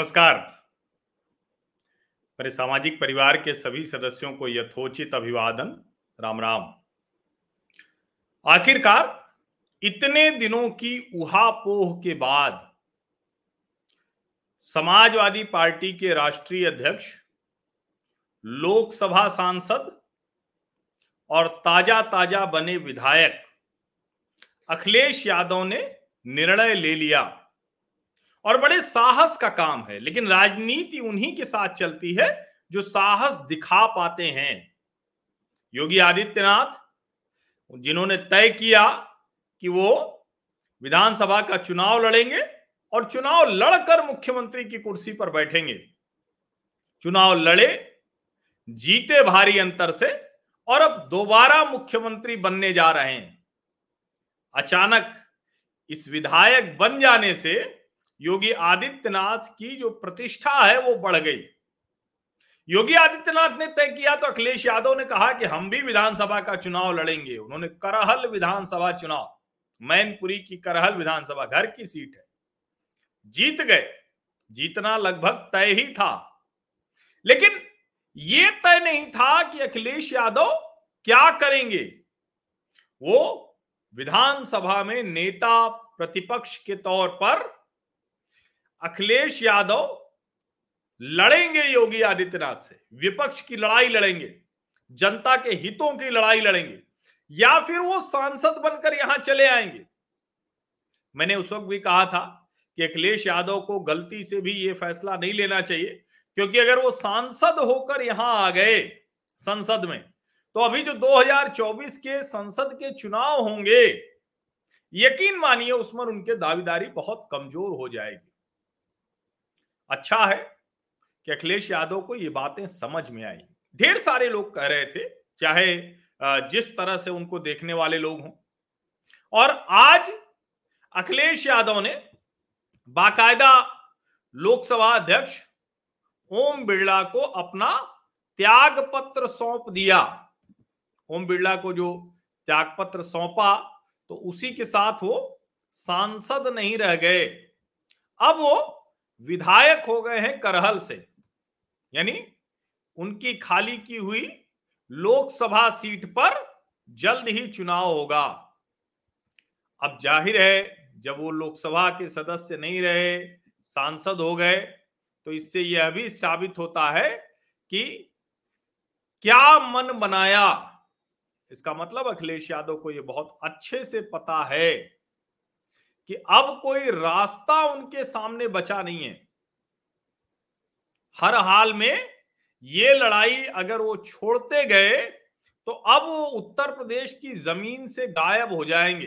नमस्कार। मेरे सामाजिक परिवार के सभी सदस्यों को यथोचित अभिवादन। राम राम। आखिरकार इतने दिनों की उहापोह के बाद समाजवादी पार्टी के राष्ट्रीय अध्यक्ष, लोकसभा सांसद और ताज़ा ताज़ा बने विधायक अखिलेश यादव ने निर्णय ले लिया। और बड़े साहस का काम है, लेकिन राजनीति उन्हीं के साथ चलती है जो साहस दिखा पाते हैं। योगी आदित्यनाथ, जिन्होंने तय किया कि वो विधानसभा का चुनाव लड़ेंगे और चुनाव लड़कर मुख्यमंत्री की कुर्सी पर बैठेंगे। चुनाव लड़े, जीते भारी अंतर से और अब दोबारा मुख्यमंत्री बनने जा रहे हैं। अचानक इस विधायक बन जाने से योगी आदित्यनाथ की जो प्रतिष्ठा है वो बढ़ गई। योगी आदित्यनाथ ने तय किया तो अखिलेश यादव ने कहा कि हम भी विधानसभा का चुनाव लड़ेंगे। उन्होंने करहल विधानसभा चुनाव। मैनपुरी की करहल विधानसभा घर की सीट है। जीत गए। जीतना लगभग तय ही था। लेकिन यह तय नहीं था कि अखिलेश यादव क्या करेंगे। वो विधानसभा में नेता प्रतिपक्ष के तौर पर अखिलेश यादव लड़ेंगे योगी आदित्यनाथ से। विपक्ष की लड़ाई लड़ेंगे, जनता के हितों की लड़ाई लड़ेंगे, या फिर वो सांसद बनकर यहाँ चले आएँगे। मैंने उस वक्त भी कहा था कि अखिलेश यादव को गलती से भी ये फैसला नहीं लेना चाहिए, क्योंकि अगर वो सांसद होकर यहाँ आ गए संसद में तो अभी जो 2024 के संसद के चुनाव होंगे, यकीन मानिए उसमें उनके दावेदारी बहुत कमज़ोर हो जाएगी। अच्छा है कि अखिलेश यादव को ये बातें समझ में आई। ढेर सारे लोग कह रहे थे, चाहे जिस तरह से उनको देखने वाले लोग हों। और आज अखिलेश यादव ने बाकायदा लोकसभा अध्यक्ष ओम बिरला को अपना त्याग पत्र सौंप दिया। ओम बिरला को जो त्याग पत्र सौंपा तो उसी के साथ वो सांसद नहीं रह गए। अब वो विधायक हो गए हैं करहल से। यानी उनकी खाली की हुई लोकसभा सीट पर जल्द ही चुनाव होगा। अब ज़ाहिर है, जब वो लोकसभा के सदस्य नहीं रहे, सांसद हो गए तो इससे यह भी साबित होता है कि क्या मन बनाया इसका मतलब अखिलेश यादव को यह बहुत अच्छे से पता है। कि अब कोई रास्ता उनके सामने बचा नहीं है। हर हाल में ये लड़ाई अगर वो छोड़ते गए तो अब वो उत्तर प्रदेश की ज़मीन से गायब हो जाएँगे।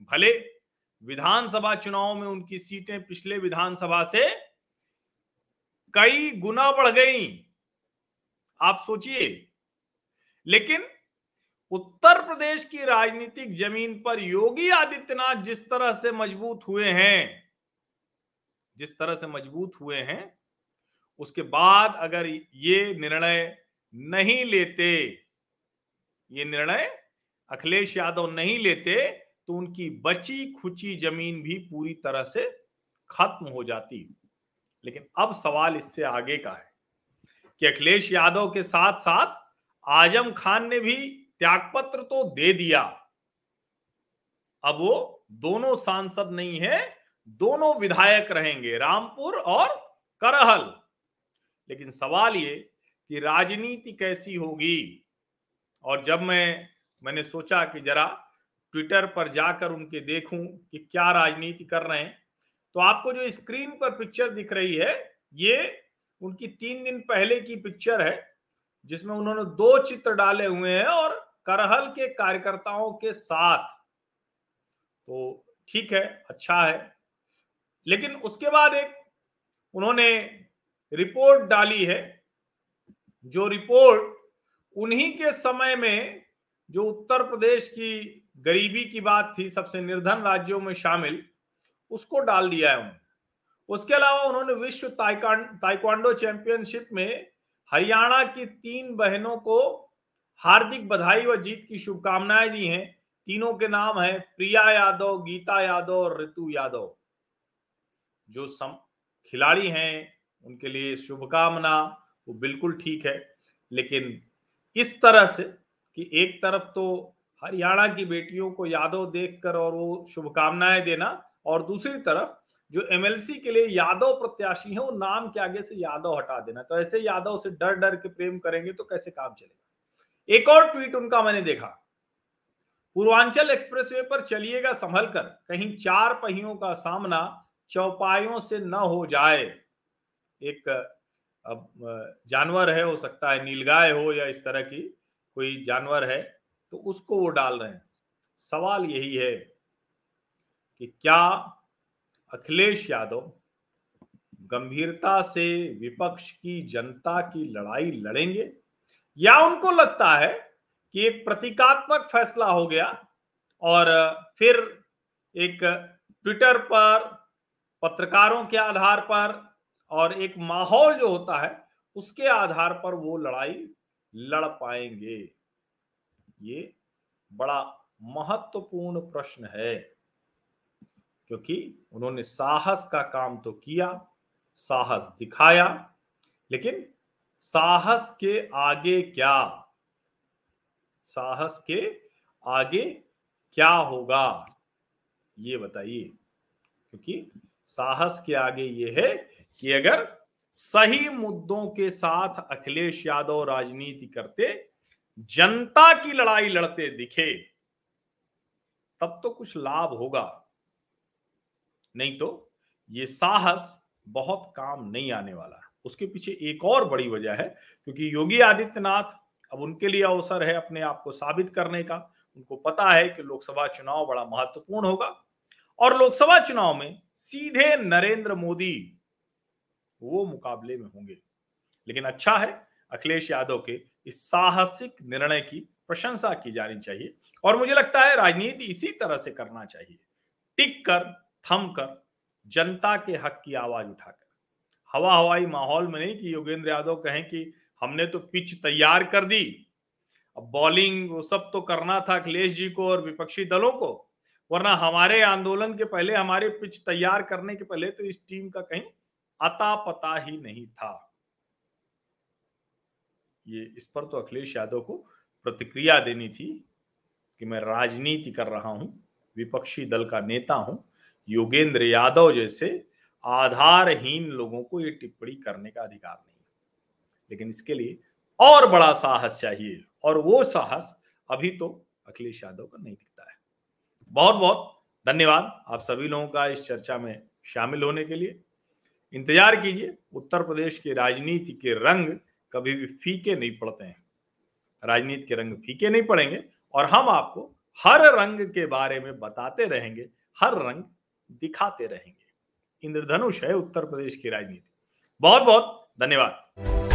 भले विधानसभा चुनाव में उनकी सीटें पिछले विधानसभा से कई गुना बढ़ गई। आप सोचिए। लेकिन उत्तर प्रदेश की राजनीतिक ज़मीन पर योगी आदित्यनाथ जिस तरह से मज़बूत हुए हैं, जिस तरह से मज़बूत हुए हैं, उसके बाद अगर ये निर्णय नहीं लेते, ये निर्णय अखिलेश यादव नहीं लेते तो उनकी बची खुची ज़मीन भी पूरी तरह से खत्म हो जाती। लेकिन अब सवाल इससे आगे का है कि अखिलेश यादव के साथ साथ आज़म खान ने भी त्यागपत्र तो दे दिया। अब वो दोनों सांसद नहीं है, दोनों विधायक रहेंगे, रामपुर और करहल। लेकिन सवाल ये कि राजनीति कैसी होगी? और जब मैं, मैंने सोचा कि जरा ट्विटर पर जाकर उनके देखूँ कि क्या राजनीति कर रहे हैं तो आपको जो स्क्रीन पर पिक्चर दिख रही है, ये उनकी तीन दिन पहले की पिक्चर है, जिसमें उन्होंने दो चित्र डाले हुए हैं और करहल के कार्यकर्ताओं के साथ। तो ठीक है अच्छा है। लेकिन उसके बाद एक उन्होंने रिपोर्ट डाली है, जो रिपोर्ट उन्हीं के समय में जो उत्तर प्रदेश की गरीबी की बात थी, सबसे निर्धन राज्यों में शामिल, उसको डाल दिया है उन्होंने। उसके अलावा उन्होंने विश्व ताइक्वांडो चैंपियनशिप में हरियाणा की तीन बहनों को हार्दिक बधाई व जीत की शुभकामनाएँ दी हैं। तीनों के नाम है प्रिया यादव, गीता यादव और ऋतु यादव। जो सम, खिलाड़ी हैं, उनके लिए शुभकामना, वो बिल्कुल ठीक है। लेकिन इस तरह से कि एक तरफ़ तो हरियाणा की बेटियों को यादव देखकर और वो शुभकामनाएँ देना और दूसरी तरफ़ जो एमएलसी के लिए यादव प्रत्याशी है, वो नाम के आगे से यादव हटा देना। तो ऐसे यादव से डर डर के प्रेम करेंगे तो कैसे काम चलेगा? एक और ट्वीट उनका मैंने देखा। पूर्वांचल एक्सप्रेसवे पर चलिएगा संभल कर कहीं चार पहियों का सामना चौपाइयों से न हो जाए। एक, अब, जानवर है, हो सकता है नीलगाय हो या इस तरह की कोई जानवर है तो उसको वो डाल रहे हैं। सवाल यही है कि क्या अखिलेश यादव गंभीरता से विपक्ष की जनता की लड़ाई लड़ेंगे? या उनको लगता है कि एक प्रतीकात्मक फैसला हो गया और फिर एक ट्विटर पर, पत्रकारों के आधार पर और एक माहौल जो होता है, उसके आधार पर वो लड़ाई लड़ पाएँगे? ये बड़ा महत्वपूर्ण प्रश्न है, क्योंकि उन्होंने साहस का काम तो किया, साहस दिखाया, लेकिन साहस के आगे क्या? साहस के आगे क्या होगा? ये बताइए, क्योंकि साहस के आगे ये है कि अगर सही मुद्दों के साथ अखिलेश यादव राजनीति करते, जनता की लड़ाई लड़ते दिखे, तब तो कुछ लाभ होगा। नहीं तो ये साहस बहुत काम नहीं आने वाला। उसके पीछे एक और बड़ी वजह है, क्योंकि योगी आदित्यनाथ अब उनके लिए अवसर है अपने आप को साबित करने का। उनको पता है कि लोकसभा चुनाव बड़ा महत्वपूर्ण होगा और लोकसभा चुनाव में सीधे नरेंद्र मोदी वो मुकाबले में होंगे। लेकिन अच्छा है, अखिलेश यादव के इस साहसिक निर्णय की प्रशंसा की जानी चाहिए और मुझे लगता है राजनीति इसी तरह से करना चाहिए। टिक कर, थम कर, जनता के हक की आवाज़ उठाकर। हवा हवाई माहौल में नहीं कि योगेंद्र यादव कहें कि हमने तो पिच तैयार कर दी। अब बॉलिंग वो सब तो करना था अखिलेश जी को और विपक्षी दलों को, वरना हमारे आंदोलन के पहले, हमारे पिच तैयार करने के पहले तो इस टीम का कहीं अता पता ही नहीं था। ये इस पर तो अखिलेश यादव को प्रतिक्रिया देनी थी कि मैं राजनीति कर रहा हूँ, विपक्षी दल का नेता हूँ, योगेंद्र यादव जैसे आधारहीन लोगों को ये टिप्पणी करने का अधिकार नहीं लेकिन इसके लिए और बड़ा साहस चाहिए, और वो साहस अभी तो अखिलेश यादव का नहीं दिखता है। बहुत बहुत धन्यवाद आप सभी लोगों का इस चर्चा में शामिल होने के लिए। इंतज़ार कीजिए, उत्तर प्रदेश की राजनीति के रंग कभी भी फीके नहीं पड़ते हैं। राजनीति के रंग फीके नहीं पड़ेंगे, और हम आपको हर रंग के बारे में बताते रहेंगे, हर रंग दिखाते रहेंगे। इंद्रधनुष है उत्तर प्रदेश की राजनीति। बहुत बहुत धन्यवाद।